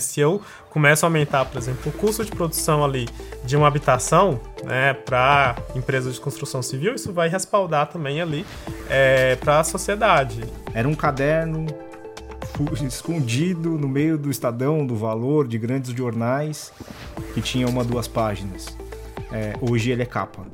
Se eu começo a aumentar, por exemplo, o custo de produção ali de uma habitação né, para empresas de construção civil, isso vai respaldar também ali é, para a sociedade. Era um caderno escondido no meio do Estadão, do Valor, de grandes jornais, que tinha uma duas páginas. É, hoje ele é capa.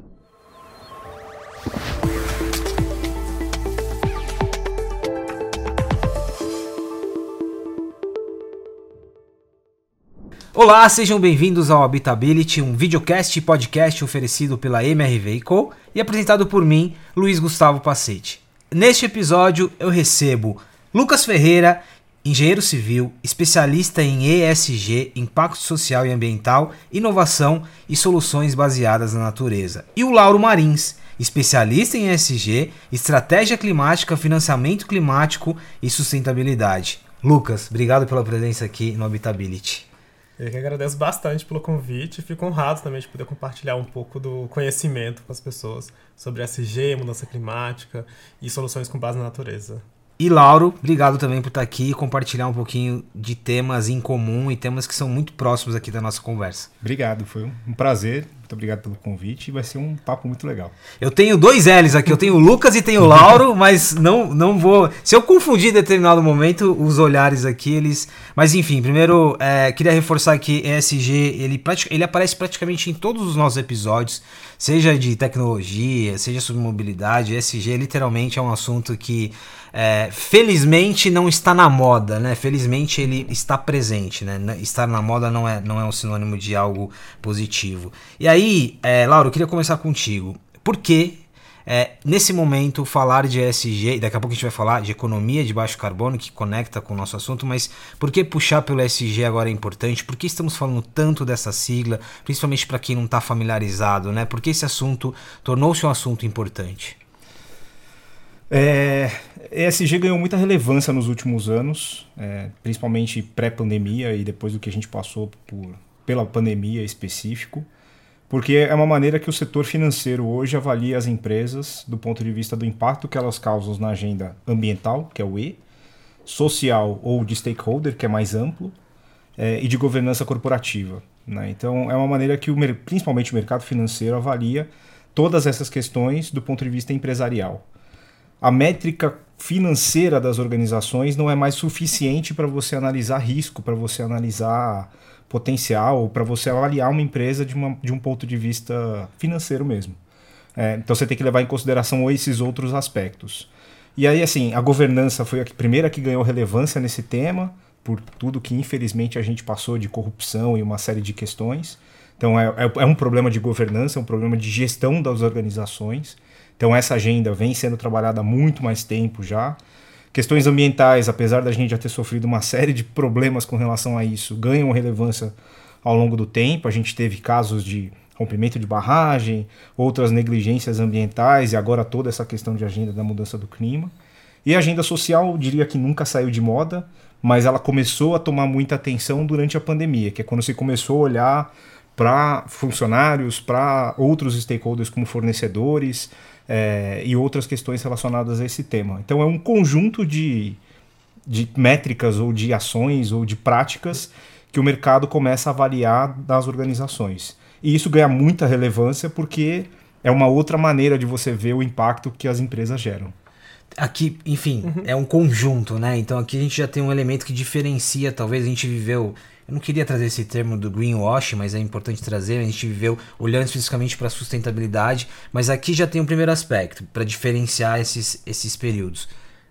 Olá, sejam bem-vindos ao Habitability, um videocast e podcast oferecido pela MRV Co e apresentado por mim, Luiz Gustavo Pacete. Neste episódio eu recebo Lucas Ferreira, engenheiro civil, especialista em ESG, impacto social e ambiental, inovação e soluções baseadas na natureza, e o Lauro Marins, especialista em ESG, estratégia climática, financiamento climático e sustentabilidade. Lucas, obrigado pela presença aqui no Habitability. Eu que agradeço bastante pelo convite e fico honrado também de poder compartilhar um pouco do conhecimento com as pessoas sobre SG, mudança climática e soluções com base na natureza. E Lauro, obrigado também por estar aqui e compartilhar um pouquinho de temas em comum e temas que são muito próximos aqui da nossa conversa. Obrigado, foi um prazer. Muito obrigado pelo convite e vai ser um papo muito legal. Eu tenho dois L's aqui, eu tenho o Lucas e tenho o Lauro, mas não, não vou. Se eu confundir em determinado momento, os olhares aqui, eles. Mas enfim, primeiro, é, queria reforçar que ESG ele, ele aparece praticamente em todos os nossos episódios, seja de tecnologia, seja sobre mobilidade. ESG literalmente é um assunto que é, felizmente não está na moda, né? Felizmente ele está presente, né? Estar na moda não é, não é um sinônimo de algo positivo. E aí, é, Lauro, eu queria começar contigo. Por que é, nesse momento, falar de ESG, daqui a pouco a gente vai falar de economia de baixo carbono, que conecta com o nosso assunto, mas por que puxar pelo ESG agora é importante? Por que estamos falando tanto dessa sigla, principalmente para quem não está familiarizado, né? Por que esse assunto tornou-se um assunto importante? É, ESG ganhou muita relevância nos últimos anos, é, principalmente pré-pandemia e depois do que a gente passou por, pela pandemia específico, porque é uma maneira que o setor financeiro hoje avalia as empresas do ponto de vista do impacto que elas causam na agenda ambiental, que é o E, social ou de stakeholder, que é mais amplo, é, e de governança corporativa. Né? Então, é uma maneira que o, principalmente o mercado financeiro avalia todas essas questões do ponto de vista empresarial a métrica financeira das organizações não é mais suficiente para você analisar risco, para você analisar potencial, para você avaliar uma empresa de, uma, de um ponto de vista financeiro mesmo. É, então você tem que levar em consideração esses outros aspectos. E aí, assim, a governança foi a primeira que ganhou relevância nesse tema, por tudo que infelizmente a gente passou de corrupção e uma série de questões. Então é, é, é um problema de governança, é um problema de gestão das organizações. Então essa agenda vem sendo trabalhada há muito mais tempo já. Questões ambientais, apesar da gente já ter sofrido uma série de problemas com relação a isso, ganham relevância ao longo do tempo. A gente teve casos de rompimento de barragem, outras negligências ambientais e agora toda essa questão de agenda da mudança do clima. E a agenda social, diria que nunca saiu de moda, mas ela começou a tomar muita atenção durante a pandemia, que é quando se começou a olhar para funcionários, para outros stakeholders como fornecedores, é, e outras questões relacionadas a esse tema. Então é um conjunto de, de métricas ou de ações ou de práticas que o mercado começa a avaliar das organizações. E isso ganha muita relevância porque é uma outra maneira de você ver o impacto que as empresas geram. Aqui, enfim, uhum. é um conjunto, né? Então aqui a gente já tem um elemento que diferencia, talvez a gente viveu eu não queria trazer esse termo do greenwash, mas é importante trazer. A gente viveu olhando especificamente para a sustentabilidade, mas aqui já tem um primeiro aspecto para diferenciar esses, esses períodos.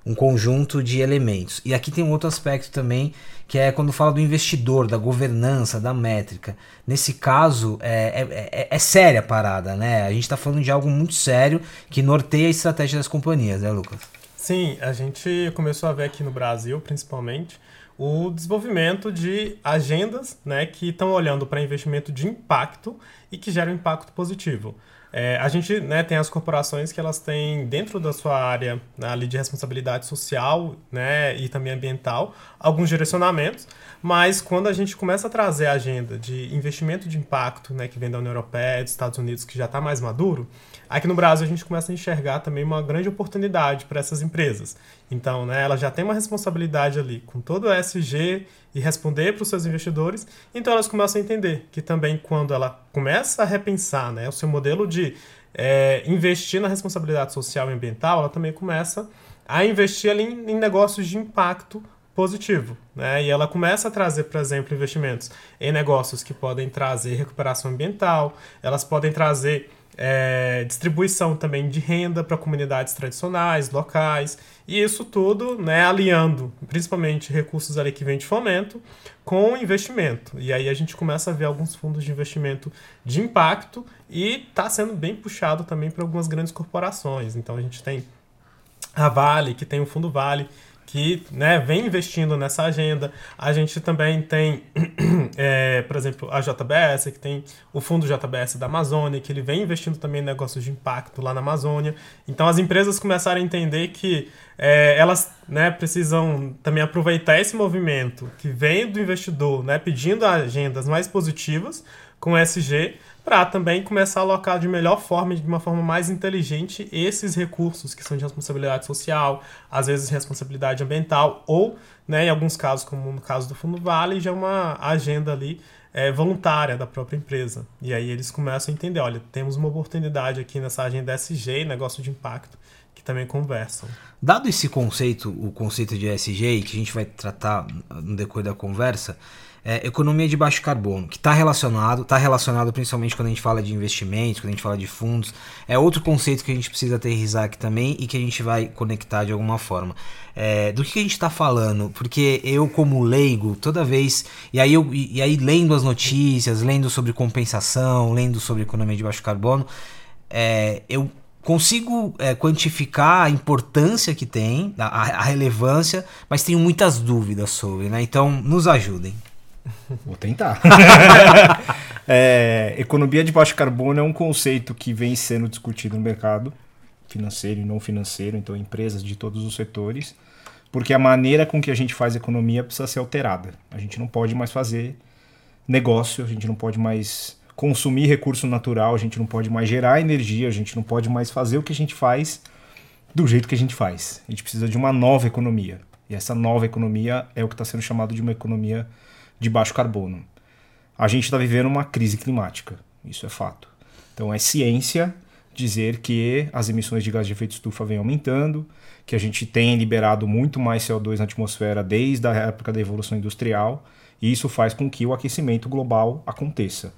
Um conjunto de elementos. E aqui tem um outro aspecto também, que é quando fala do investidor, da governança, da métrica. Nesse caso, é, é, é, é séria a parada, né? A gente está falando de algo muito sério que norteia a estratégia das companhias, né, Lucas? Sim, a gente começou a ver aqui no Brasil, principalmente, o desenvolvimento de agendas né, que estão olhando para investimento de impacto e que geram impacto positivo. É, a gente né, tem as corporações que elas têm dentro da sua área né, ali de responsabilidade social né, e também ambiental alguns direcionamentos, mas quando a gente começa a trazer a agenda de investimento de impacto né, que vem da União Europeia, dos Estados Unidos, que já está mais maduro, aqui no Brasil a gente começa a enxergar também uma grande oportunidade para essas empresas. Então, né, ela já tem uma responsabilidade ali com todo o ESG e responder para os seus investidores, então elas começam a entender que também quando ela começa a repensar né, o seu modelo de é, investir na responsabilidade social e ambiental, ela também começa a investir ali em, em negócios de impacto positivo, né? E ela começa a trazer, por exemplo, investimentos em negócios que podem trazer recuperação ambiental, elas podem trazer é, distribuição também de renda para comunidades tradicionais, locais, e isso tudo né, alinhando principalmente recursos ali que vêm de fomento com investimento. E aí a gente começa a ver alguns fundos de investimento de impacto e está sendo bem puxado também para algumas grandes corporações. Então a gente tem a Vale, que tem o Fundo Vale, que né, vem investindo nessa agenda. A gente também tem, é, por exemplo, a JBS, que tem o fundo JBS da Amazônia, que ele vem investindo também em negócios de impacto lá na Amazônia. Então as empresas começaram a entender que é, elas né, precisam também aproveitar esse movimento que vem do investidor, né, pedindo agendas mais positivas com SG, para também começar a alocar de melhor forma, de uma forma mais inteligente, esses recursos que são de responsabilidade social, às vezes responsabilidade ambiental, ou, né, em alguns casos, como no caso do Fundo Vale, já uma agenda ali é, voluntária da própria empresa. E aí eles começam a entender, olha, temos uma oportunidade aqui nessa agenda SG, negócio de impacto, que também conversam. Dado esse conceito, o conceito de SG, que a gente vai tratar no decorrer da conversa, é, economia de baixo carbono, que está relacionado, está relacionado principalmente quando a gente fala de investimentos, quando a gente fala de fundos. É outro conceito que a gente precisa aterrizar aqui também e que a gente vai conectar de alguma forma. É, do que a gente está falando? Porque eu, como leigo, toda vez. E aí, eu, e aí, lendo as notícias, lendo sobre compensação, lendo sobre economia de baixo carbono, é, eu consigo é, quantificar a importância que tem, a, a, relevância, mas tenho muitas dúvidas sobre, né? Então, nos ajudem. Vou tentar. é, economia de baixo carbono é um conceito que vem sendo discutido no mercado financeiro e não financeiro, então empresas de todos os setores, porque a maneira com que a gente faz economia precisa ser alterada. A gente não pode mais fazer negócio, a gente não pode mais consumir recurso natural, a gente não pode mais gerar energia, a gente não pode mais fazer o que a gente faz do jeito que a gente faz. A gente precisa de uma nova economia. E essa nova economia é o que está sendo chamado de uma economia de baixo carbono. A gente está vivendo uma crise climática, isso é fato. Então é ciência dizer que as emissões de gás de efeito estufa vêm aumentando, que a gente tem liberado muito mais CO2 na atmosfera desde a época da evolução industrial, e isso faz com que o aquecimento global aconteça.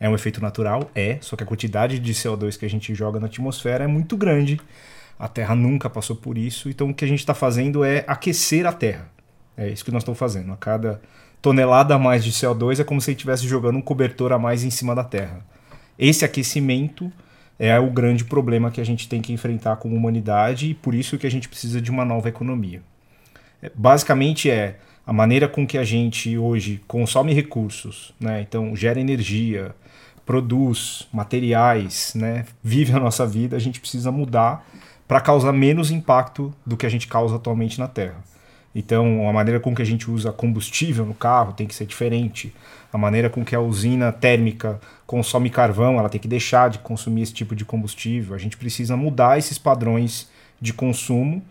É um efeito natural? É, só que a quantidade de CO2 que a gente joga na atmosfera é muito grande. A Terra nunca passou por isso, então o que a gente está fazendo é aquecer a Terra. É isso que nós estamos fazendo. A cada tonelada a mais de CO2 é como se estivesse jogando um cobertor a mais em cima da Terra. Esse aquecimento é o grande problema que a gente tem que enfrentar como humanidade e por isso que a gente precisa de uma nova economia. É, basicamente é a maneira com que a gente hoje consome recursos, né? então gera energia, produz materiais, né? vive a nossa vida, a gente precisa mudar para causar menos impacto do que a gente causa atualmente na Terra. Então, a maneira com que a gente usa combustível no carro tem que ser diferente. A maneira com que a usina térmica consome carvão, ela tem que deixar de consumir esse tipo de combustível. A gente precisa mudar esses padrões de consumo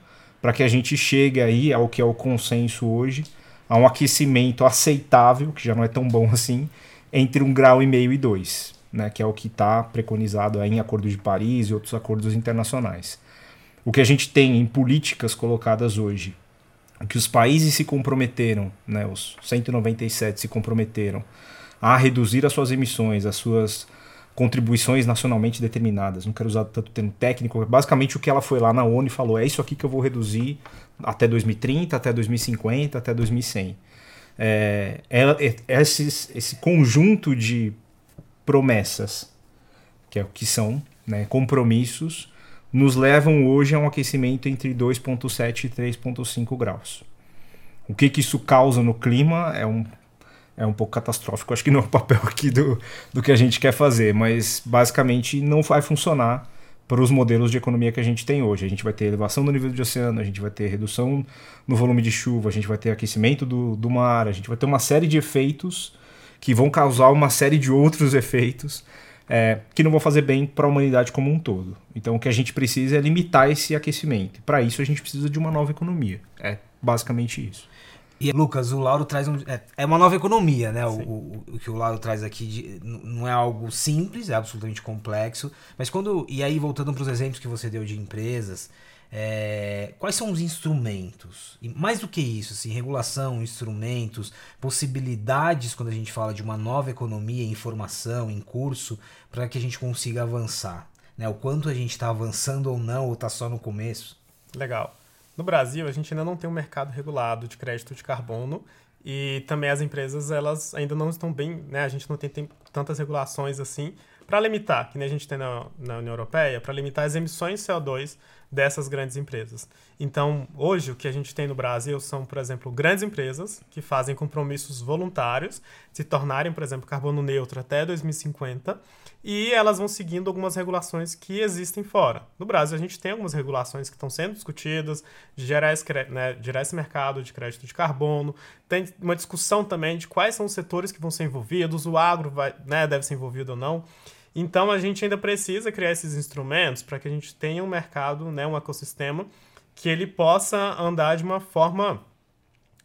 para que a gente chegue aí ao que é o consenso hoje, a um aquecimento aceitável, que já não é tão bom assim, entre um grau e meio e dois, né, que é o que está preconizado em Acordo de Paris e outros acordos internacionais. O que a gente tem em políticas colocadas hoje que os países se comprometeram, né, os 197 se comprometeram a reduzir as suas emissões, as suas contribuições nacionalmente determinadas. Não quero usar tanto termo técnico, basicamente o que ela foi lá na ONU e falou: é isso aqui que eu vou reduzir até 2030, até 2050, até 2100. É, ela, é, esses, esse conjunto de promessas, que é o que são né, compromissos, nos levam hoje a um aquecimento entre 2,7 e 3,5 graus. O que, que isso causa no clima é um, é um pouco catastrófico. Acho que não é o papel aqui do, do que a gente quer fazer, mas basicamente não vai funcionar para os modelos de economia que a gente tem hoje. A gente vai ter elevação do nível do oceano, a gente vai ter redução no volume de chuva, a gente vai ter aquecimento do, do mar, a gente vai ter uma série de efeitos que vão causar uma série de outros efeitos é, que não vão fazer bem para a humanidade como um todo. Então o que a gente precisa é limitar esse aquecimento. Para isso a gente precisa de uma nova economia. É basicamente isso. E Lucas, o Lauro traz um. É, é uma nova economia, né? O, o, o, que o Lauro traz aqui de, não é algo simples, é absolutamente complexo. Mas quando. E aí, voltando para os exemplos que você deu de empresas, é, quais são os instrumentos? E mais do que isso, assim, regulação, instrumentos, possibilidades quando a gente fala de uma nova economia em formação, em curso, para que a gente consiga avançar. Né? O quanto a gente está avançando ou não, ou está só no começo. Legal. No Brasil, a gente ainda não tem um mercado regulado de crédito de carbono e também as empresas elas ainda não estão bem, né? A gente não tem, tem tantas regulações assim para limitar, que nem a gente tem na, na União Europeia, para limitar as emissões de CO2 dessas grandes empresas. Então, hoje, o que a gente tem no Brasil são, por exemplo, grandes empresas que fazem compromissos voluntários se tornarem, por exemplo, carbono neutro até 2050 e elas vão seguindo algumas regulações que existem fora. No Brasil, a gente tem algumas regulações que estão sendo discutidas de gerar esse, né, gerar esse mercado de crédito de carbono. Tem uma discussão também de quais são os setores que vão ser envolvidos, o agro vai, né, deve ser envolvido ou não. Então a gente ainda precisa criar esses instrumentos para que a gente tenha um mercado, né, um ecossistema que ele possa andar de uma forma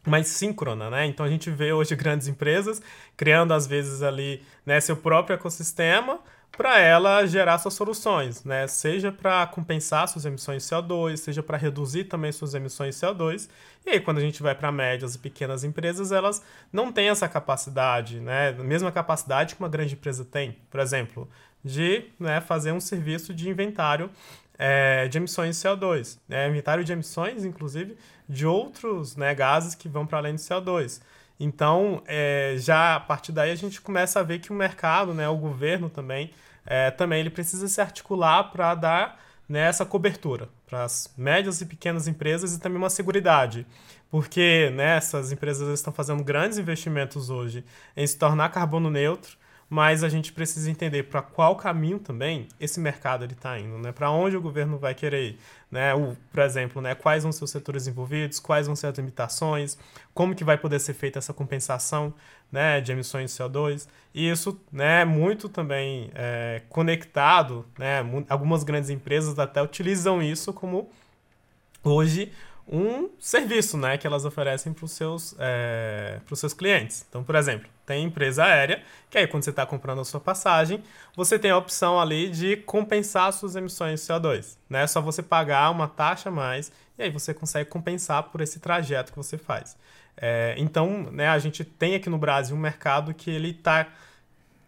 mais síncrona, né? Então a gente vê hoje grandes empresas criando às vezes ali né, seu próprio ecossistema para ela gerar suas soluções, né? Seja para compensar suas emissões de CO2, seja para reduzir também suas emissões de CO2. E aí quando a gente vai para médias e pequenas empresas, elas não têm essa capacidade, né? A mesma capacidade que uma grande empresa tem, por exemplo, de né, fazer um serviço de inventário é, de emissões de CO2, né? inventário de emissões, inclusive, de outros né, gases que vão para além do CO2. Então, é, já a partir daí a gente começa a ver que o mercado, né, o governo também, é, também ele precisa se articular para dar né, essa cobertura para as médias e pequenas empresas e também uma seguridade. Porque né, essas empresas estão fazendo grandes investimentos hoje em se tornar carbono neutro, mas a gente precisa entender para qual caminho também esse mercado está indo, né? Para onde o governo vai querer ir, né? O, por exemplo, né? Quais vão ser os setores envolvidos, quais vão ser as limitações, como que vai poder ser feita essa compensação, né? De emissões de CO2. E isso, né? Muito também é, conectado, né? Algumas grandes empresas até utilizam isso como hoje um serviço né, que elas oferecem para os seus, é, seus clientes. Então, por exemplo, tem empresa aérea, que aí quando você está comprando a sua passagem, você tem a opção ali de compensar suas emissões de CO2. Né? É só você pagar uma taxa a mais e aí você consegue compensar por esse trajeto que você faz. É, então, né, a gente tem aqui no Brasil um mercado que ele está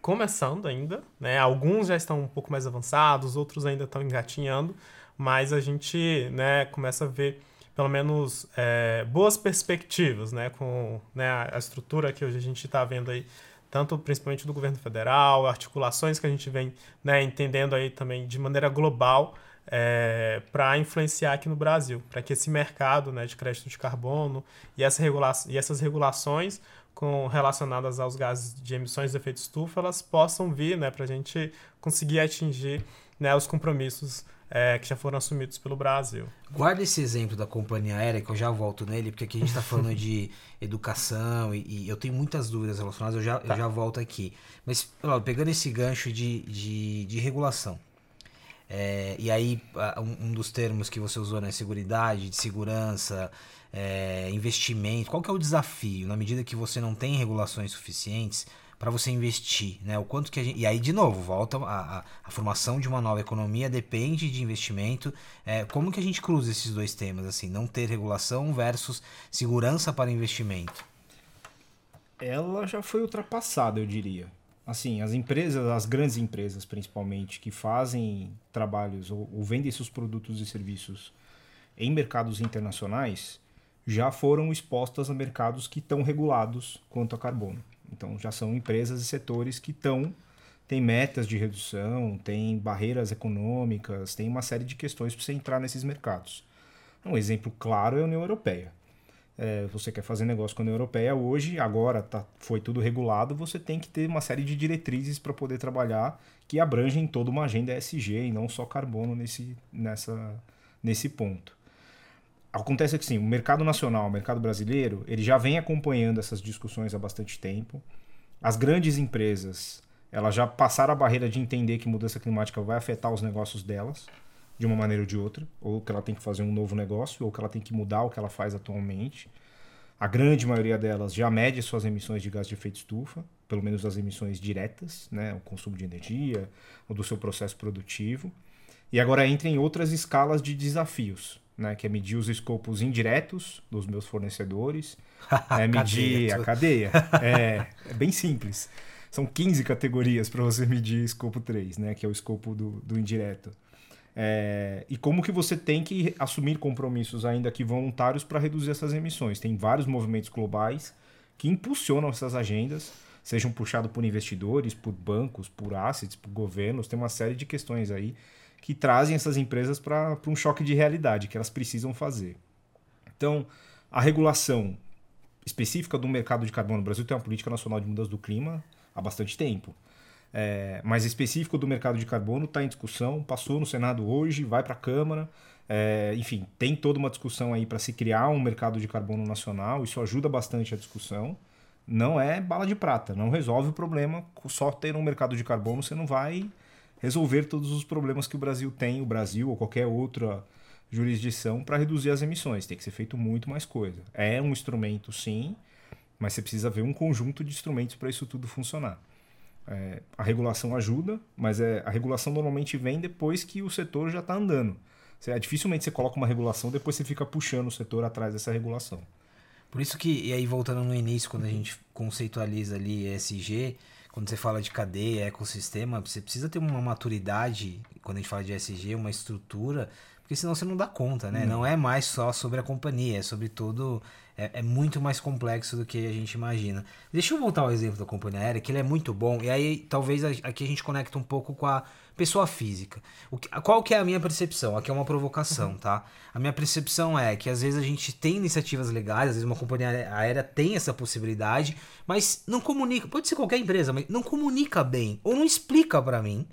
começando ainda, né? Alguns já estão um pouco mais avançados, outros ainda estão engatinhando, mas a gente né, começa a ver pelo menos é, boas perspectivas, né, com né, a estrutura que hoje a gente está vendo aí, tanto principalmente do governo federal, articulações que a gente vem né, entendendo aí também de maneira global é, para influenciar aqui no Brasil, para que esse mercado né, de crédito de carbono e, essa regula e essas regulações com, relacionadas aos gases de emissões de efeito estufa, elas possam vir né, para a gente conseguir atingir né, os compromissos é, que já foram assumidos pelo Brasil. Guarda esse exemplo da companhia aérea, que eu já volto nele, porque aqui a gente está falando de educação e, e, eu tenho muitas dúvidas relacionadas, eu já, tá. eu já volto aqui. Mas, ó, pegando esse gancho de, de, de regulação, é, e aí um, um, dos termos que você usou, né, seguridade, de segurança, é, investimento, qual que é o desafio? Na medida que você não tem regulações suficientes, para você investir, né? O quanto que gente... E aí, de novo, volta a, a, a formação de uma nova economia depende de investimento. É, como que a gente cruza esses dois temas, assim, não ter regulação versus segurança para investimento? Ela já foi ultrapassada, eu diria. Assim, as empresas, as grandes empresas principalmente, que fazem trabalhos ou, ou vendem seus produtos e serviços em mercados internacionais, já foram expostas a mercados que estão regulados quanto a carbono. Então já são empresas e setores que estão tem metas de redução, tem barreiras econômicas, tem uma série de questões para você entrar nesses mercados. Um exemplo claro é a União Europeia. é, você quer fazer negócio com a União Europeia hoje, agora tá, foi tudo regulado, você tem que ter uma série de diretrizes para poder trabalhar que abrangem toda uma agenda ESG e não só carbono nesse, nessa, nesse ponto. Acontece que sim, o mercado nacional, o mercado brasileiro, ele já vem acompanhando essas discussões há bastante tempo. As grandes empresas, elas já passaram a barreira de entender que mudança climática vai afetar os negócios delas de uma maneira ou de outra, ou que ela tem que fazer um novo negócio, ou que ela tem que mudar o que ela faz atualmente. A grande maioria delas já mede suas emissões de gás de efeito estufa, pelo menos as emissões diretas, né, o consumo de energia, ou do seu processo produtivo. E agora entra em outras escalas de desafios, né, que é medir os escopos indiretos dos meus fornecedores, é medir a cadeia. É, é bem simples. São 15 categorias para você medir escopo 3, né, que é o escopo do, do indireto. É, e como que você tem que assumir compromissos ainda que voluntários para reduzir essas emissões. Tem vários movimentos globais que impulsionam essas agendas, sejam puxados por investidores, por bancos, por assets, por governos, tem uma série de questões aí que trazem essas empresas para um choque de realidade que elas precisam fazer. Então, a regulação específica do mercado de carbono no Brasil tem uma política nacional de mudança do clima há bastante tempo é, mais específico do mercado de carbono está em discussão, passou no Senado hoje, vai para a Câmara. É, enfim, tem toda uma discussão aí para se criar um mercado de carbono nacional, isso ajuda bastante a discussão. Não é bala de prata, não resolve o problema. Só ter um mercado de carbono você não vai resolver todos os problemas que o Brasil tem, o Brasil ou qualquer outra jurisdição, para reduzir as emissões. Tem que ser feito muito mais coisa. É um instrumento, sim, mas você precisa ver um conjunto de instrumentos para isso tudo funcionar. É, a regulação ajuda, mas é, a regulação normalmente vem depois que o setor já está andando. Você, é, dificilmente você coloca uma regulação, depois você fica puxando o setor atrás dessa regulação. Por isso que, e aí voltando no início, quando a gente conceitualiza ali ESG, quando você fala de cadeia, ecossistema, você precisa ter uma maturidade, quando a gente fala de ESG, uma estrutura porque senão você não dá conta, né? Não, não é mais só sobre a companhia, é sobre tudo. É, é, muito mais complexo do que a gente imagina. Deixa eu voltar ao exemplo da companhia aérea, que ele é muito bom, e aí talvez aqui a gente conecta um pouco com a pessoa física. O que, qual que é a minha percepção? Aqui é uma provocação, uhum. tá? A minha percepção é que às vezes a gente tem iniciativas legais, às vezes uma companhia aérea tem essa possibilidade, mas não comunica, pode ser qualquer empresa, mas não comunica bem, ou não explica para mim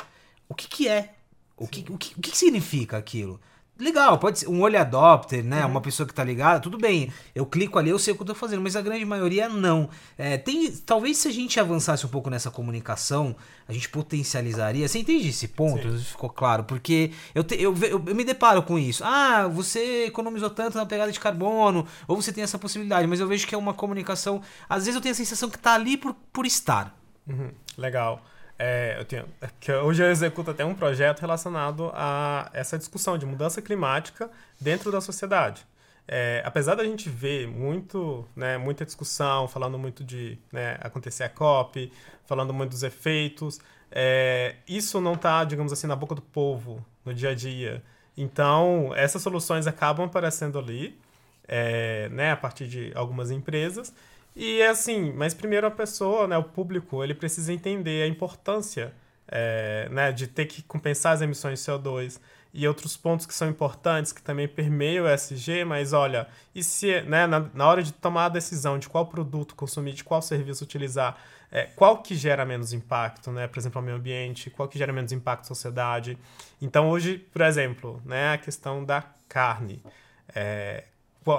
o que, que é, o que, o que, o que significa aquilo. Legal, pode ser um olho adopter, né? Uhum. Uma pessoa que tá ligada, tudo bem. Eu clico ali, eu sei o que eu tô fazendo, mas a grande maioria não. É, tem, talvez se a gente avançasse um pouco nessa comunicação, a gente potencializaria. Você entende esse ponto? Sim. Ficou claro? Porque eu, te, eu, eu, eu, me deparo com isso. Ah, você economizou tanto na pegada de carbono, ou você tem essa possibilidade, mas eu vejo que é uma comunicação. Às vezes eu tenho a sensação que tá ali por, por estar. Uhum. Legal. É, eu tenho, é que hoje eu executo até um projeto relacionado a essa discussão de mudança climática dentro da sociedade. É, apesar da gente ver muito, né, muita discussão, falando muito de né, acontecer a COP, falando muito dos efeitos, é, isso não está, digamos assim, na boca do povo no dia a dia. Então, essas soluções acabam aparecendo ali, é, né, a partir de algumas empresas, e é assim, mas primeiro a pessoa, né, o público, ele precisa entender a importância é, né, de ter que compensar as emissões de CO2 e outros pontos que são importantes, que também permeiam o SG, mas olha, e se né, na, na hora de tomar a decisão de qual produto consumir, de qual serviço utilizar, é, qual que gera menos impacto, né, por exemplo, ao meio ambiente, qual que gera menos impacto à sociedade. Então hoje, por exemplo, né, a questão da carne. É,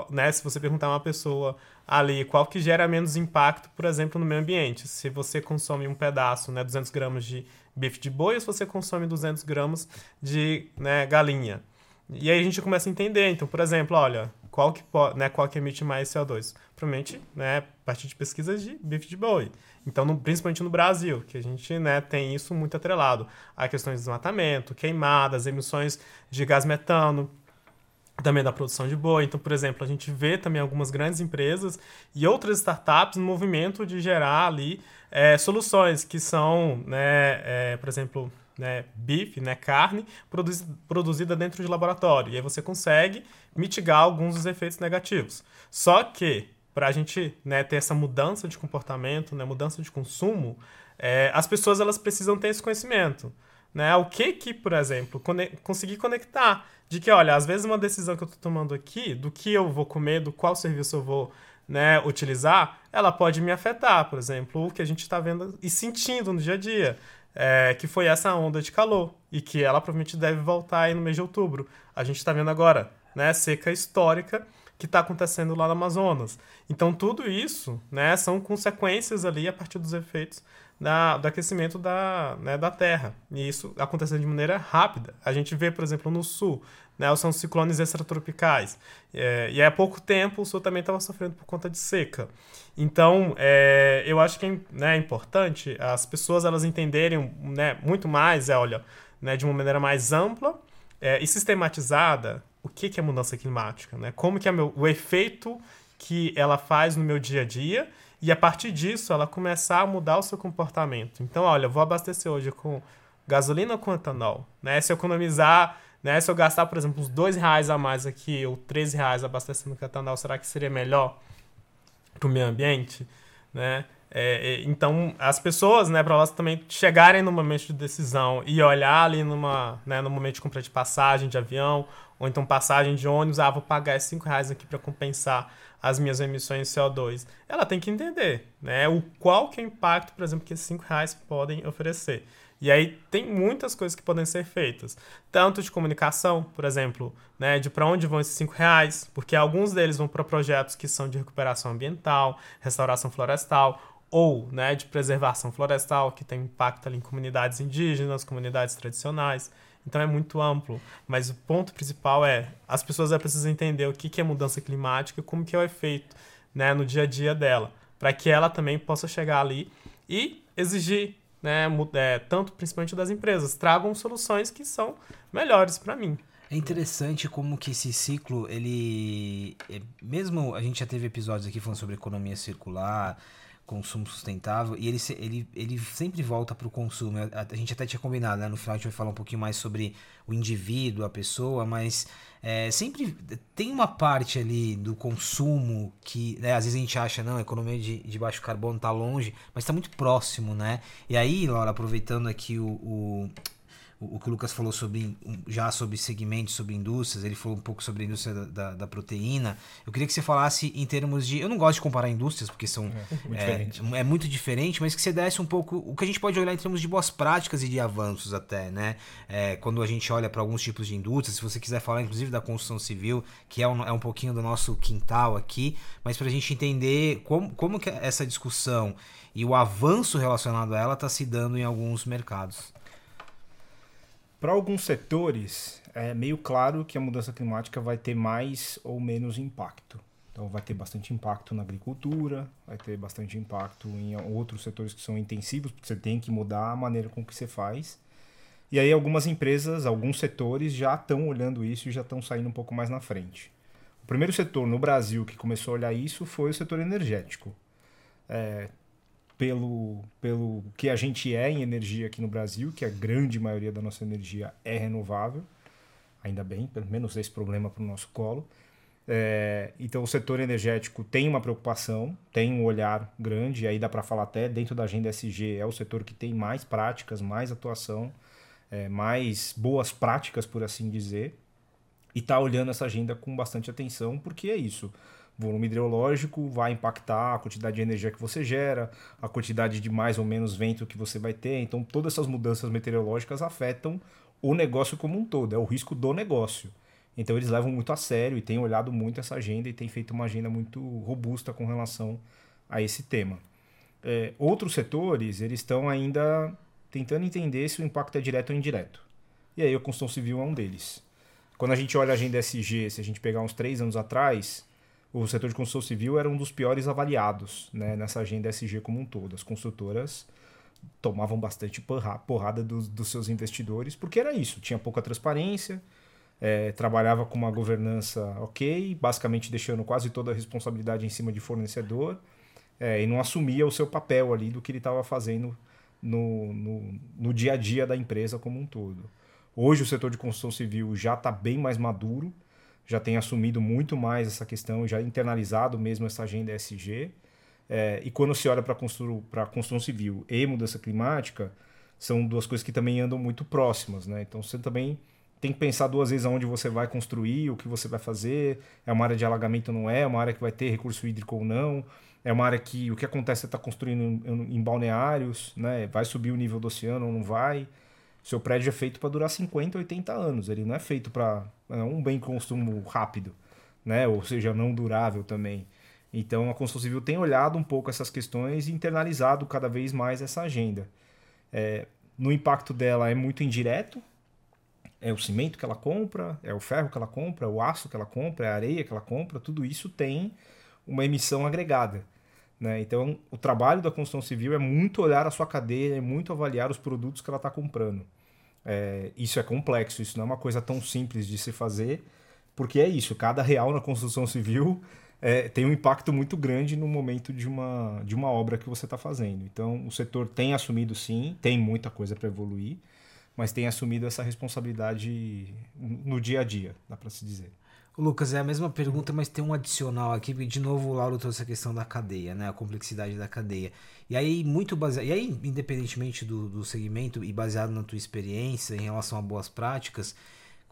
né, se você perguntar a uma pessoa ali qual que gera menos impacto, por exemplo, no meio ambiente, se você consome um pedaço, né, 200 gramas de bife de boi ou se você consome 200 gramas de né, galinha. E aí a gente começa a entender, então, por exemplo, olha, qual que, né, qual que emite mais CO2? Provavelmente, né, a partir de pesquisas de bife de boi. Então, no, principalmente no Brasil, que a gente né, tem isso muito atrelado a questões de desmatamento, queimadas, emissões de gás metano, também da produção de boi. Então, por exemplo, a gente vê também algumas grandes empresas e outras startups no movimento de gerar ali é, soluções que são, né, é, por exemplo, né, bife, né, carne produz, produzida dentro de laboratório. E aí você consegue mitigar alguns dos efeitos negativos. Só que, para a gente né, ter essa mudança de comportamento, né, mudança de consumo, é, as pessoas elas precisam ter esse conhecimento. né? O que que, por exemplo, conseguir conectar de que, olha, às vezes uma decisão que eu estou tomando aqui, do que eu vou comer, do qual serviço eu vou né, utilizar, ela pode me afetar, por exemplo, o que a gente está vendo e sentindo no dia a dia, é, que foi essa onda de calor e que ela provavelmente deve voltar aí no mês de outubro. A gente está vendo agora, né, seca histórica que está acontecendo lá no Amazonas. Então tudo isso, né, são consequências ali a partir dos efeitos da, do aquecimento da, né, da Terra. E isso acontecendo de maneira rápida. A gente vê, por exemplo, no Sul, né, são ciclones extratropicais. É, e há pouco tempo o Sul também estava sofrendo por conta de seca. Então, é, eu acho que é né, importante as pessoas elas entenderem né, muito mais, é, olha, né, de uma maneira mais ampla é, e sistematizada o que, que é mudança climática, né? como que é meu, o efeito que ela faz no meu dia a dia e a partir disso ela começar a mudar o seu comportamento. Então, olha, vou abastecer hoje com gasolina ou com etanol. Né? Se eu economizar, né? se eu gastar, por exemplo, uns dois reais a mais aqui ou 13 reais abastecendo com etanol, será que seria melhor para o meio ambiente? Né? É, é, então, as pessoas, né, para elas também chegarem no momento de decisão e olhar ali numa, né, no momento de compra de passagem de avião ou então passagem de ônibus, ah, vou pagar 5 reais aqui para compensar as minhas emissões de CO2. Ela tem que entender né, o qual que é o impacto, por exemplo, que esses 5 reais podem oferecer. E aí tem muitas coisas que podem ser feitas, tanto de comunicação, por exemplo, né, de para onde vão esses 5 reais, porque alguns deles vão para projetos que são de recuperação ambiental, restauração florestal, ou né, de preservação florestal, que tem impacto ali em comunidades indígenas, comunidades tradicionais. Então é muito amplo. Mas o ponto principal é as pessoas precisam entender o que é mudança climática e como que é o efeito né, no dia a dia dela, para que ela também possa chegar ali e exigir, né, é, tanto principalmente das empresas, tragam soluções que são melhores para mim. É interessante como que esse ciclo, ele. É, mesmo a gente já teve episódios aqui falando sobre economia circular, consumo sustentável e ele, ele, ele sempre volta para o consumo. A, a, gente até tinha combinado, né? No final a gente vai falar um pouquinho mais sobre o indivíduo, a pessoa, mas é, sempre tem uma parte ali do consumo que né, às vezes a gente acha, não, a economia de, de baixo carbono está longe, mas está muito próximo, né? E aí, Laura, aproveitando aqui o, o o, que o Lucas falou sobre já sobre segmentos, sobre indústrias, ele falou um pouco sobre a indústria da, da, da, proteína. Eu queria que você falasse em termos de. Eu não gosto de comparar indústrias, porque são. É muito, é, diferente. é muito diferente, mas que você desse um pouco. O que a gente pode olhar em termos de boas práticas e de avanços, até, né? É, quando a gente olha para alguns tipos de indústrias, se você quiser falar, inclusive, da construção civil, que é um, é um pouquinho do nosso quintal aqui, mas para a gente entender como, como que essa discussão e o avanço relacionado a ela está se dando em alguns mercados. Para alguns setores, é meio claro que a mudança climática vai ter mais ou menos impacto. Então, vai ter bastante impacto na agricultura, vai ter bastante impacto em outros setores que são intensivos, porque você tem que mudar a maneira com que você faz. E aí, algumas empresas, alguns setores já estão olhando isso e já estão saindo um pouco mais na frente. O primeiro setor no Brasil que começou a olhar isso foi o setor energético. É, pelo, pelo que a gente é em energia aqui no Brasil, que a grande maioria da nossa energia é renovável, ainda bem, pelo menos esse problema para o nosso colo. É, então o setor energético tem uma preocupação, tem um olhar grande, aí dá para falar até dentro da agenda SG, é o setor que tem mais práticas, mais atuação, é, mais boas práticas, por assim dizer, e está olhando essa agenda com bastante atenção, porque é isso volume hidrológico vai impactar a quantidade de energia que você gera, a quantidade de mais ou menos vento que você vai ter. Então, todas essas mudanças meteorológicas afetam o negócio como um todo, é o risco do negócio. Então, eles levam muito a sério e têm olhado muito essa agenda e têm feito uma agenda muito robusta com relação a esse tema. É, outros setores, eles estão ainda tentando entender se o impacto é direto ou indireto. E aí a construção civil é um deles. Quando a gente olha a agenda SG, se a gente pegar uns três anos atrás, o setor de construção civil era um dos piores avaliados né, nessa agenda SG como um todo. As construtoras tomavam bastante porrada dos, dos seus investidores, porque era isso, tinha pouca transparência, é, trabalhava com uma governança ok, basicamente deixando quase toda a responsabilidade em cima de fornecedor, é, e não assumia o seu papel ali do que ele estava fazendo no, no, no dia a dia da empresa como um todo. Hoje o setor de construção civil já está bem mais maduro, já tem assumido muito mais essa questão, já internalizado mesmo essa agenda SG. É, e quando se olha para constru construção civil e mudança climática, são duas coisas que também andam muito próximas, né? Então você também tem que pensar duas vezes aonde você vai construir, o que você vai fazer. É uma área de alagamento ou não é? É uma área que vai ter recurso hídrico ou não? É uma área que o que acontece você está construindo em, em balneários, né? Vai subir o nível do oceano ou não vai? Seu prédio é feito para durar 50, 80 anos. Ele não é feito para é um bem consumo rápido, né? Ou seja, não durável também. Então a construção civil tem olhado um pouco essas questões e internalizado cada vez mais essa agenda. É, no impacto dela é muito indireto. É o cimento que ela compra, é o ferro que ela compra, é o aço que ela compra, é a areia que ela compra, tudo isso tem uma emissão agregada. Né? Então, o trabalho da construção civil é muito olhar a sua cadeia, é muito avaliar os produtos que ela está comprando. É, isso é complexo, isso não é uma coisa tão simples de se fazer, porque é isso, cada real na construção civil é, tem um impacto muito grande no momento de uma, de uma obra que você está fazendo. Então, o setor tem assumido sim, tem muita coisa para evoluir, mas tem assumido essa responsabilidade no dia a dia, dá para se dizer. Lucas, é a mesma pergunta, mas tem um adicional aqui, de novo o Lauro trouxe a questão da cadeia, né? A complexidade da cadeia. E aí, muito baseado. E aí, independentemente do, do segmento e baseado na tua experiência em relação a boas práticas,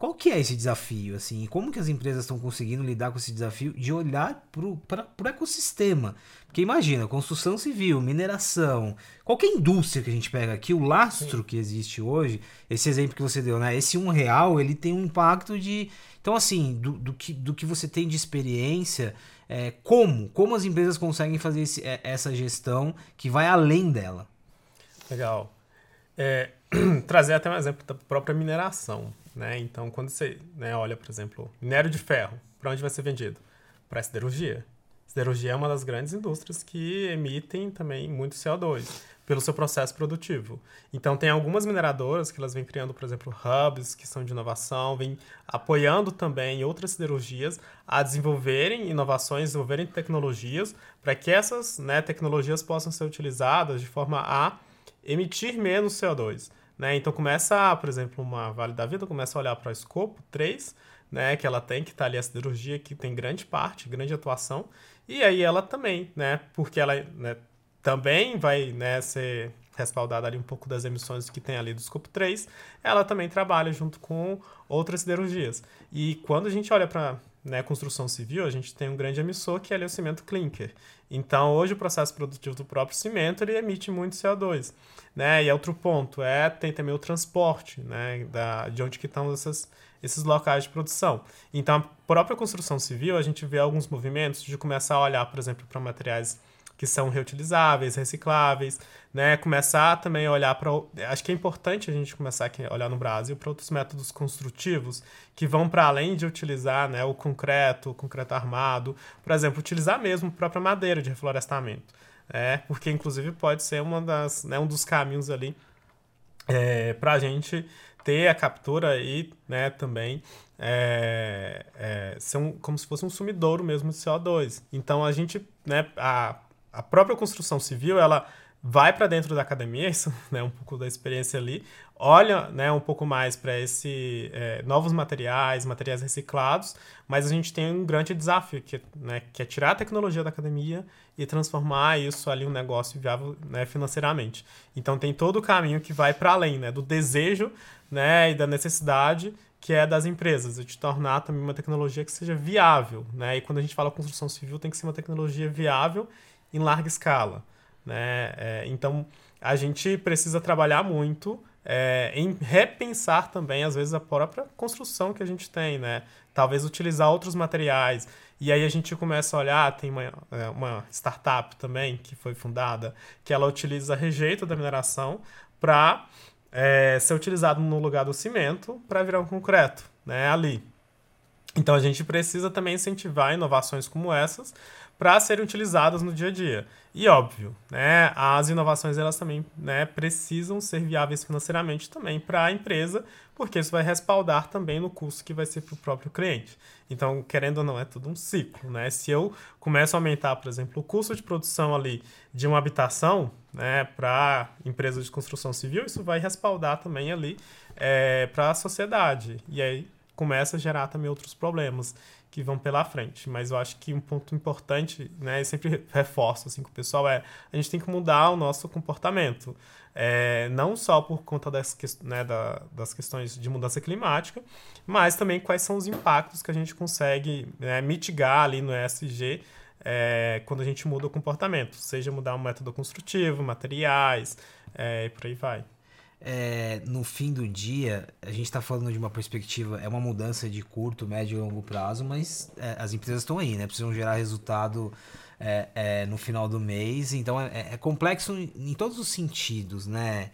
qual que é esse desafio, assim? Como que as empresas estão conseguindo lidar com esse desafio de olhar para o ecossistema? Porque imagina, construção civil, mineração, qualquer indústria que a gente pega aqui, o lastro Sim. que existe hoje, esse exemplo que você deu, né? Esse um real, ele tem um impacto de... Então, assim, do, do, que, do que você tem de experiência, é, como? Como as empresas conseguem fazer esse, é, essa gestão que vai além dela? Legal. É, trazer até um exemplo da própria mineração. Né? Então, quando você né, olha, por exemplo, minério de ferro, para onde vai ser vendido? Para a siderurgia. Siderurgia é uma das grandes indústrias que emitem também muito CO2 pelo seu processo produtivo. Então, tem algumas mineradoras que elas vêm criando, por exemplo, hubs que são de inovação, vêm apoiando também outras siderurgias a desenvolverem inovações, desenvolverem tecnologias para que essas né, tecnologias possam ser utilizadas de forma a emitir menos CO2. Né? Então começa, por exemplo, uma Vale da Vida começa a olhar para o escopo 3, né, que ela tem, que está ali a siderurgia, que tem grande parte, grande atuação, e aí ela também, né, porque ela né, também vai né, ser respaldada ali um pouco das emissões que tem ali do escopo 3, ela também trabalha junto com outras siderurgias. E quando a gente olha para né, construção civil, a gente tem um grande emissor que é o cimento clinker. Então, hoje o processo produtivo do próprio cimento ele emite muito CO2. Né? E outro ponto é tem também o transporte, né, da, de onde que estão essas, esses locais de produção. Então, a própria construção civil, a gente vê alguns movimentos de começar a olhar, por exemplo, para materiais que são reutilizáveis, recicláveis, né? Começar também a olhar para. Acho que é importante a gente começar a olhar no Brasil para outros métodos construtivos que vão para além de utilizar né, o concreto, o concreto armado, por exemplo, utilizar mesmo a própria madeira de reflorestamento. É, porque inclusive pode ser uma das, né, um dos caminhos ali é, para a gente ter a captura e né, também é, é, ser um, como se fosse um sumidouro mesmo de CO2. Então a gente, né, a, a própria construção civil, ela vai para dentro da academia, isso é né, um pouco da experiência ali, olha né, um pouco mais para esse é, novos materiais, materiais reciclados, mas a gente tem um grande desafio que, né, que é tirar a tecnologia da academia e transformar isso ali um negócio viável né, financeiramente. Então tem todo o caminho que vai para além né, do desejo né, e da necessidade que é das empresas, de tornar também uma tecnologia que seja viável. Né? E quando a gente fala construção civil, tem que ser uma tecnologia viável em larga escala. Né? É, então, a gente precisa trabalhar muito é, em repensar também, às vezes, a própria construção que a gente tem, né? Talvez utilizar outros materiais. E aí a gente começa a olhar, tem uma, é, uma startup também que foi fundada, que ela utiliza rejeito da mineração para é, ser utilizado no lugar do cimento para virar um concreto, né? Ali. Então a gente precisa também incentivar inovações como essas para serem utilizadas no dia a dia. E óbvio, né, as inovações elas também né, precisam ser viáveis financeiramente também para a empresa, porque isso vai respaldar também no custo que vai ser para o próprio cliente. Então, querendo ou não, é tudo um ciclo. Né? Se eu começo a aumentar, por exemplo, o custo de produção ali de uma habitação né, para empresas de construção civil, isso vai respaldar também ali é, para a sociedade. E aí começa a gerar também outros problemas que vão pela frente. Mas eu acho que um ponto importante, né, eu sempre reforço assim com o pessoal é a gente tem que mudar o nosso comportamento, é, não só por conta das, né, da, das questões de mudança climática, mas também quais são os impactos que a gente consegue né, mitigar ali no ESG é, quando a gente muda o comportamento, seja mudar um método construtivo, materiais, é, e por aí vai é, no fim do dia, a gente está falando de uma perspectiva, é uma mudança de curto, médio e longo prazo, mas é, as empresas estão aí, né? Precisam gerar resultado é, é no final do mês, então é, é, complexo em todos os sentidos, né?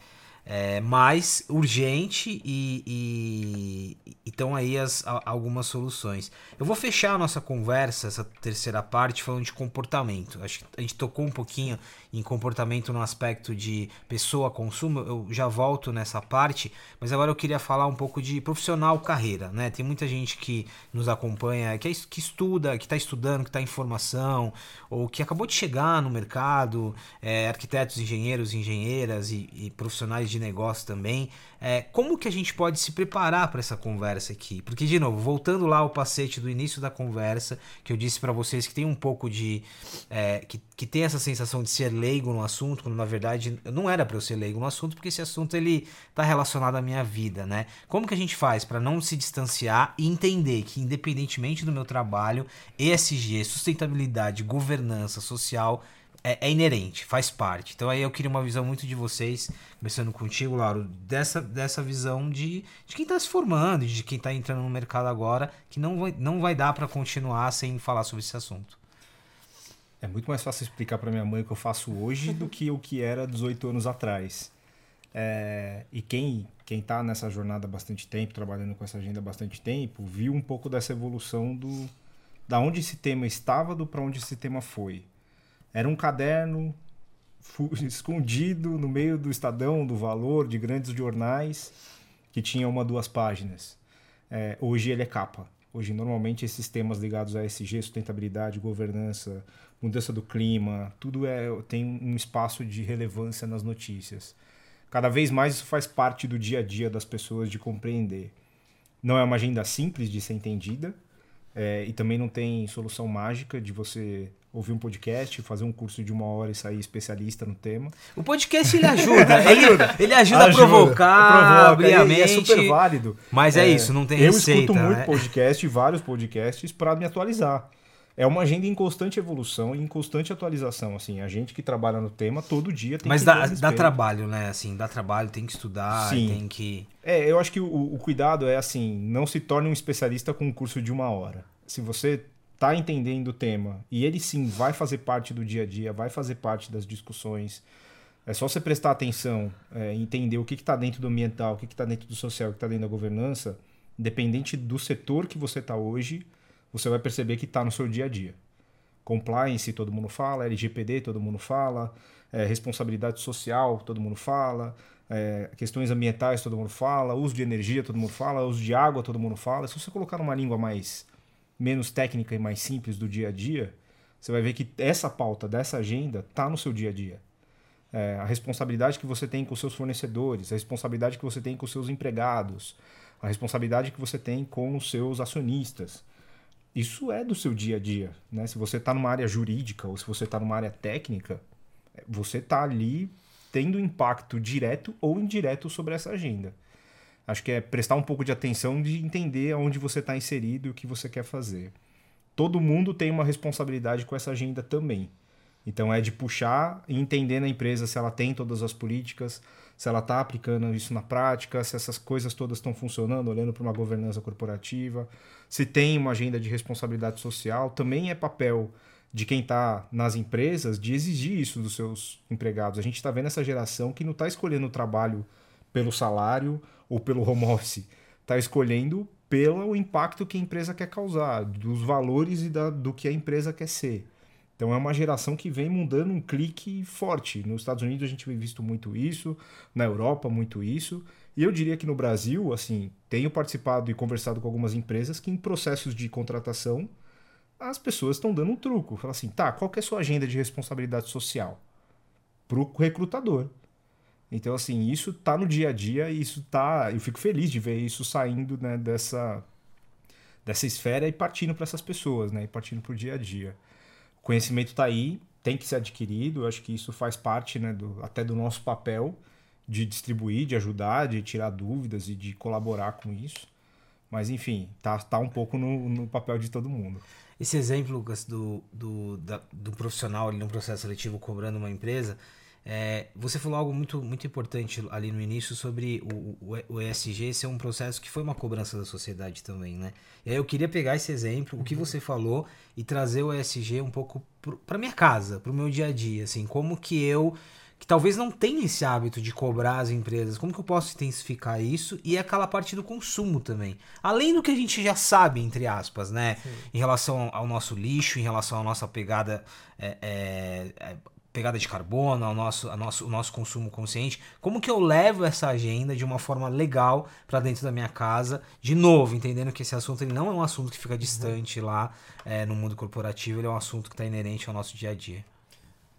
É, mais urgente e, estão aí as, algumas soluções. Eu vou fechar a nossa conversa, essa terceira parte, falando de comportamento. Acho que a gente tocou um pouquinho em comportamento no aspecto de pessoa-consumo, eu já volto nessa parte, mas agora eu queria falar um pouco de profissional-carreira. Né? Tem muita gente que nos acompanha, que, é, que estuda, que está estudando, que está em formação, ou que acabou de chegar no mercado, é, arquitetos, engenheiros, engenheiras e, e profissionais de negócio também. É, como que a gente pode se preparar para essa conversa aqui? Porque, de novo, voltando lá ao pacete do início da conversa, que eu disse para vocês que tem um pouco de. É, que, que tem essa sensação de ser leigo no assunto, quando na verdade não era para eu ser leigo no assunto, porque esse assunto ele está relacionado à minha vida, né? Como que a gente faz para não se distanciar e entender que, independentemente do meu trabalho, ESG, sustentabilidade, governança social é, é, inerente, faz parte. Então aí eu queria uma visão muito de vocês, começando contigo, Lauro, dessa, dessa visão de, de quem está se formando, de quem está entrando no mercado agora, que não vai, não vai dar para continuar sem falar sobre esse assunto. É muito mais fácil explicar para minha mãe o que eu faço hoje do que o que era 18 anos atrás. É, e quem quem está nessa jornada há bastante tempo, trabalhando com essa agenda há bastante tempo, viu um pouco dessa evolução do da onde esse tema estava do para onde esse tema foi. Era um caderno escondido no meio do Estadão, do Valor, de grandes jornais, que tinha uma duas páginas. É, hoje ele é capa. Hoje, normalmente, esses temas ligados a SG, sustentabilidade, governança, mudança do clima, tudo é, tem um espaço de relevância nas notícias. Cada vez mais isso faz parte do dia a dia das pessoas de compreender. Não é uma agenda simples de ser entendida, é, e também não tem solução mágica de você ouvir um podcast, fazer um curso de uma hora e sair especialista no tema. O podcast ele ajuda, ele, ajuda, ele ajuda, ajuda a provocar, provoca, abrir a mente. É super válido. Mas é, é isso, não tem eu receita. Eu escuto muito né? podcast, vários podcasts para me atualizar. É uma agenda em constante evolução e em constante atualização, assim, a gente que trabalha no tema todo dia tem Mas que dá, dá trabalho, né? Assim, dá trabalho, tem que estudar, Sim. tem que É, eu acho que o, o cuidado é assim, não se torne um especialista com um curso de uma hora. Se você está entendendo o tema e ele sim vai fazer parte do dia a dia, vai fazer parte das discussões. É só você prestar atenção, é, entender o que está dentro do ambiental, o que está dentro do social, o que está dentro da governança, independente do setor que você está hoje, você vai perceber que está no seu dia a dia. Compliance, todo mundo fala, LGPD, todo mundo fala, é, responsabilidade social, todo mundo fala, é, questões ambientais, todo mundo fala, uso de energia, todo mundo fala, uso de água, todo mundo fala. Se você colocar numa língua mais menos técnica e mais simples do dia a dia, você vai ver que essa pauta dessa agenda está no seu dia a dia. É, a responsabilidade que você tem com seus fornecedores, a responsabilidade que você tem com seus empregados, a responsabilidade que você tem com os seus acionistas. Isso é do seu dia a dia. Né? Se você está numa área jurídica ou se você está numa área técnica, você está ali tendo impacto direto ou indireto sobre essa agenda. Acho que é prestar um pouco de atenção de entender onde você está inserido e o que você quer fazer. Todo mundo tem uma responsabilidade com essa agenda também. Então é de puxar e entender na empresa se ela tem todas as políticas, se ela está aplicando isso na prática, se essas coisas todas estão funcionando, olhando para uma governança corporativa, se tem uma agenda de responsabilidade social. Também é papel de quem está nas empresas de exigir isso dos seus empregados. A gente está vendo essa geração que não está escolhendo o trabalho pelo salário ou pelo home office. Está escolhendo pelo impacto que a empresa quer causar, dos valores e da, do que a empresa quer ser. Então é uma geração que vem mudando um clique forte. Nos Estados Unidos a gente tem visto muito isso, na Europa muito isso. E eu diria que no Brasil, assim, tenho participado e conversado com algumas empresas que em processos de contratação as pessoas estão dando um truco. Fala assim, tá, qual que é a sua agenda de responsabilidade social? Para o recrutador. Então, assim, isso tá no dia a dia e isso tá. Eu fico feliz de ver isso saindo né, dessa, dessa esfera e partindo para essas pessoas, né? E partindo para o dia a dia. Conhecimento está aí, tem que ser adquirido. Eu acho que isso faz parte, né, do, até do nosso papel de distribuir, de ajudar, de tirar dúvidas e de colaborar com isso. Mas enfim, tá, tá um pouco no, no papel de todo mundo. Esse exemplo, Lucas, do, do, da, do profissional ali no processo seletivo cobrando uma empresa, é, você falou algo muito, muito importante ali no início sobre o, o, o, ESG ser um processo que foi uma cobrança da sociedade também, né? E aí eu queria pegar esse exemplo, o que uhum. você falou, e trazer o ESG um pouco para minha casa, para o meu dia a dia, assim, como que eu que talvez não tenha esse hábito de cobrar as empresas, como que eu posso intensificar isso? E aquela parte do consumo também. Além do que a gente já sabe, entre aspas, né? Sim. Em relação ao nosso lixo, em relação à nossa pegada. É, é, é, pegada de carbono, ao nosso, ao nosso, o nosso consumo consciente, como que eu levo essa agenda de uma forma legal para dentro da minha casa, de novo, entendendo que esse assunto ele não é um assunto que fica distante lá é, no mundo corporativo, ele é um assunto que está inerente ao nosso dia a dia.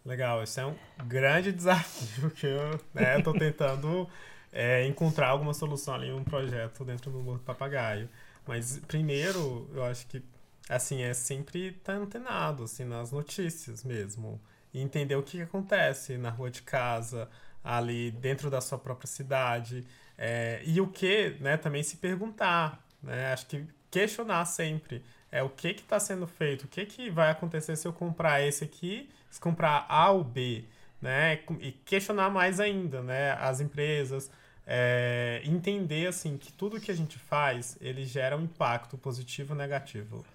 Legal, esse é um grande desafio que eu né, estou tentando é, encontrar alguma solução ali, um projeto dentro do Morro Papagaio. Mas primeiro, eu acho que assim é sempre estar tá antenado assim nas notícias mesmo e entender o que, que, acontece na rua de casa, ali dentro da sua própria cidade é, e o que, né? Também se perguntar, né? Acho que questionar sempre é o que está sendo feito, o que, que vai acontecer se eu comprar esse aqui, se comprar A ou B, né? E questionar mais ainda, né? As empresas, é, entender assim que tudo que a gente faz ele gera um impacto positivo ou negativo.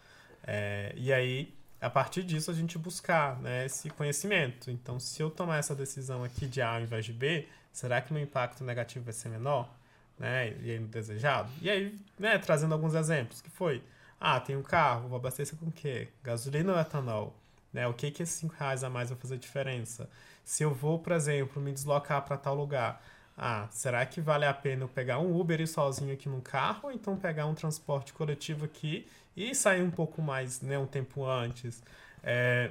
É, e aí, a partir disso, a gente buscar né, esse conhecimento. Então, se eu tomar essa decisão aqui de A ao invés de B, será que meu impacto negativo vai ser menor? Né, e desejado? E aí, né, trazendo alguns exemplos, que foi ah, tem um carro, vou abastecer com o quê? Gasolina ou etanol? Né? O que que esses 5 reais a mais vai fazer diferença? Se eu vou, por exemplo, me deslocar para tal lugar, ah, será que vale a pena eu pegar um Uber e sozinho aqui no carro ou então pegar um transporte coletivo aqui e sair um pouco mais, né, um tempo antes? É,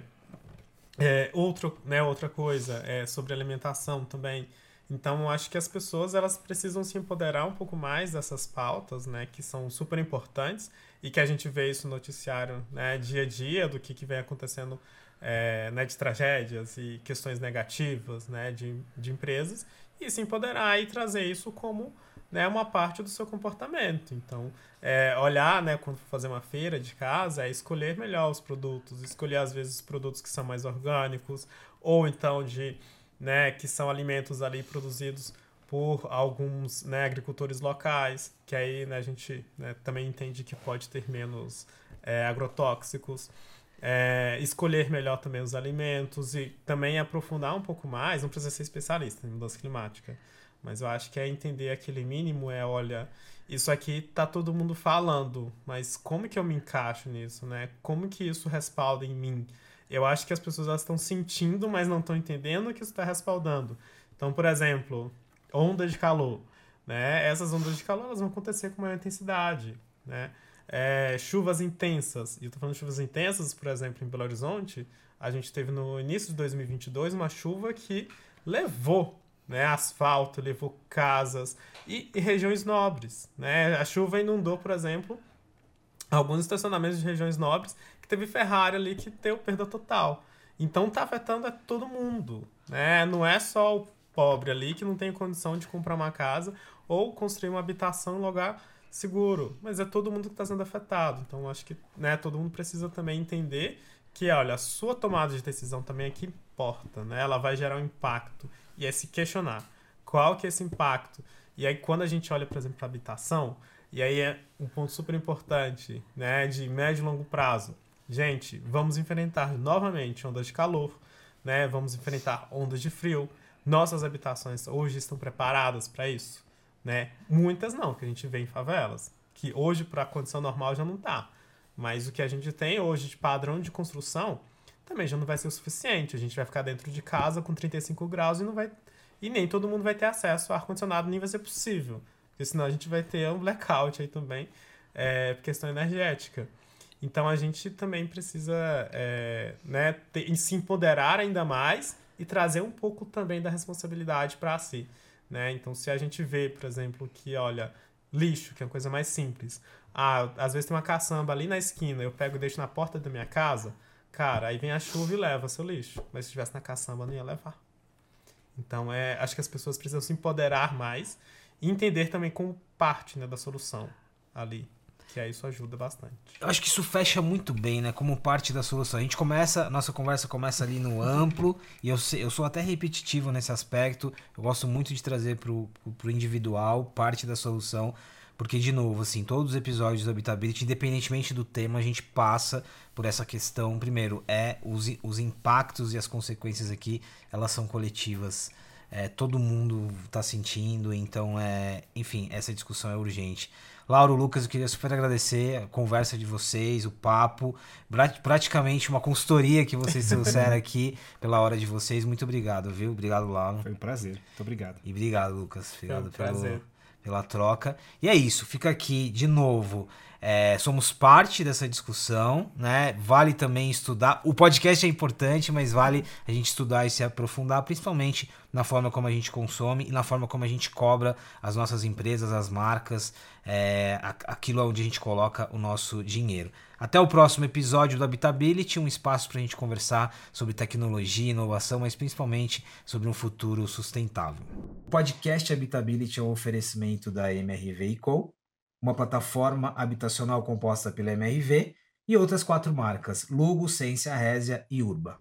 é, outro, né, outra coisa é sobre alimentação também. Então, eu acho que as pessoas elas precisam se empoderar um pouco mais dessas pautas, né, que são super importantes e que a gente vê isso no noticiário, né, dia a dia do que, que vem acontecendo, é, né, de tragédias e questões negativas, né, de, de empresas e se empoderar e trazer isso como né, uma parte do seu comportamento. Então, é, olhar, né, quando for fazer uma feira de casa, é escolher melhor os produtos, escolher às vezes os produtos que são mais orgânicos ou então de né, que são alimentos ali produzidos por alguns né, agricultores locais, que aí né, a gente né, também entende que pode ter menos é, agrotóxicos. É, escolher melhor também os alimentos e também aprofundar um pouco mais, não precisa ser especialista em mudança climática, mas eu acho que é entender aquele mínimo, é, olha, isso aqui tá todo mundo falando, mas como que eu me encaixo nisso, né? Como que isso respalda em mim? Eu acho que as pessoas estão sentindo, mas não estão entendendo que isso está respaldando. Então, por exemplo, onda de calor. Né? Essas ondas de calor elas vão acontecer com maior intensidade. Né? É, chuvas intensas. E eu estou falando de chuvas intensas, por exemplo, em Belo Horizonte, a gente teve no início de 2022 uma chuva que levou né, asfalto, levou casas e, e regiões nobres. Né? A chuva inundou, por exemplo, alguns estacionamentos de regiões nobres que teve Ferrari ali que deu perda total. Então tá afetando a todo mundo, né? Não é só o pobre ali que não tem condição de comprar uma casa ou construir uma habitação em lugar seguro, mas é todo mundo que está sendo afetado. Então acho que né, todo mundo precisa também entender que, olha, a sua tomada de decisão também aqui importa, né? Ela vai gerar um impacto e é se questionar qual que é esse impacto. E aí quando a gente olha, por exemplo, para habitação, e aí é um ponto super importante, né, de médio e longo prazo. Gente, vamos enfrentar novamente ondas de calor, né? Vamos enfrentar ondas de frio. Nossas habitações hoje estão preparadas para isso, né? Muitas não, que a gente vê em favelas, que hoje para a condição normal já não tá. Mas o que a gente tem hoje de padrão de construção também já não vai ser o suficiente. A gente vai ficar dentro de casa com 35 graus e não vai e nem todo mundo vai ter acesso a ar condicionado nem vai ser possível, porque senão a gente vai ter um blackout aí também, é, questão energética. Então a gente também precisa é, né, ter, se empoderar ainda mais e trazer um pouco também da responsabilidade para si. Né? Então, se a gente vê, por exemplo, que, olha, Lixo, que é uma coisa mais simples. Ah, às vezes tem uma caçamba ali na esquina, eu pego e deixo na porta da minha casa. Cara, aí vem a chuva e leva seu lixo. Mas se estivesse na caçamba, não ia levar. Então, é, acho que as pessoas precisam se empoderar mais e entender também como parte né, da solução ali. Que aí isso ajuda bastante. Eu acho que isso fecha muito bem, né? Como parte da solução. A gente começa, nossa conversa começa ali no amplo, e eu, eu sou até repetitivo nesse aspecto. Eu gosto muito de trazer pro, pro individual parte da solução. Porque, de novo, assim, todos os episódios do Habitability, independentemente do tema, a gente passa por essa questão. Primeiro, é os, os impactos e as consequências aqui, elas são coletivas. É, todo mundo está sentindo, então, é, enfim, essa discussão é urgente. Lauro, Lucas, eu queria super agradecer a conversa de vocês, o papo, praticamente uma consultoria que vocês trouxeram aqui pela hora de vocês. Muito obrigado, viu? Obrigado, Lauro. Foi um prazer. Muito obrigado. E obrigado, Lucas. Obrigado um pelo, pela troca. E é isso, fica aqui de novo. É, somos parte dessa discussão, né? Vale também estudar. O podcast é importante, mas vale a gente estudar e se aprofundar, principalmente na forma como a gente consome e na forma como a gente cobra as nossas empresas, as marcas, é, aquilo onde a gente coloca o nosso dinheiro. Até o próximo episódio do Habitability, um espaço para a gente conversar sobre tecnologia, inovação, mas principalmente sobre um futuro sustentável. O podcast Habitability é um oferecimento da MRV Co uma plataforma habitacional composta pela MRV e outras quatro marcas, Lugo, Ciência, Résia e Urba.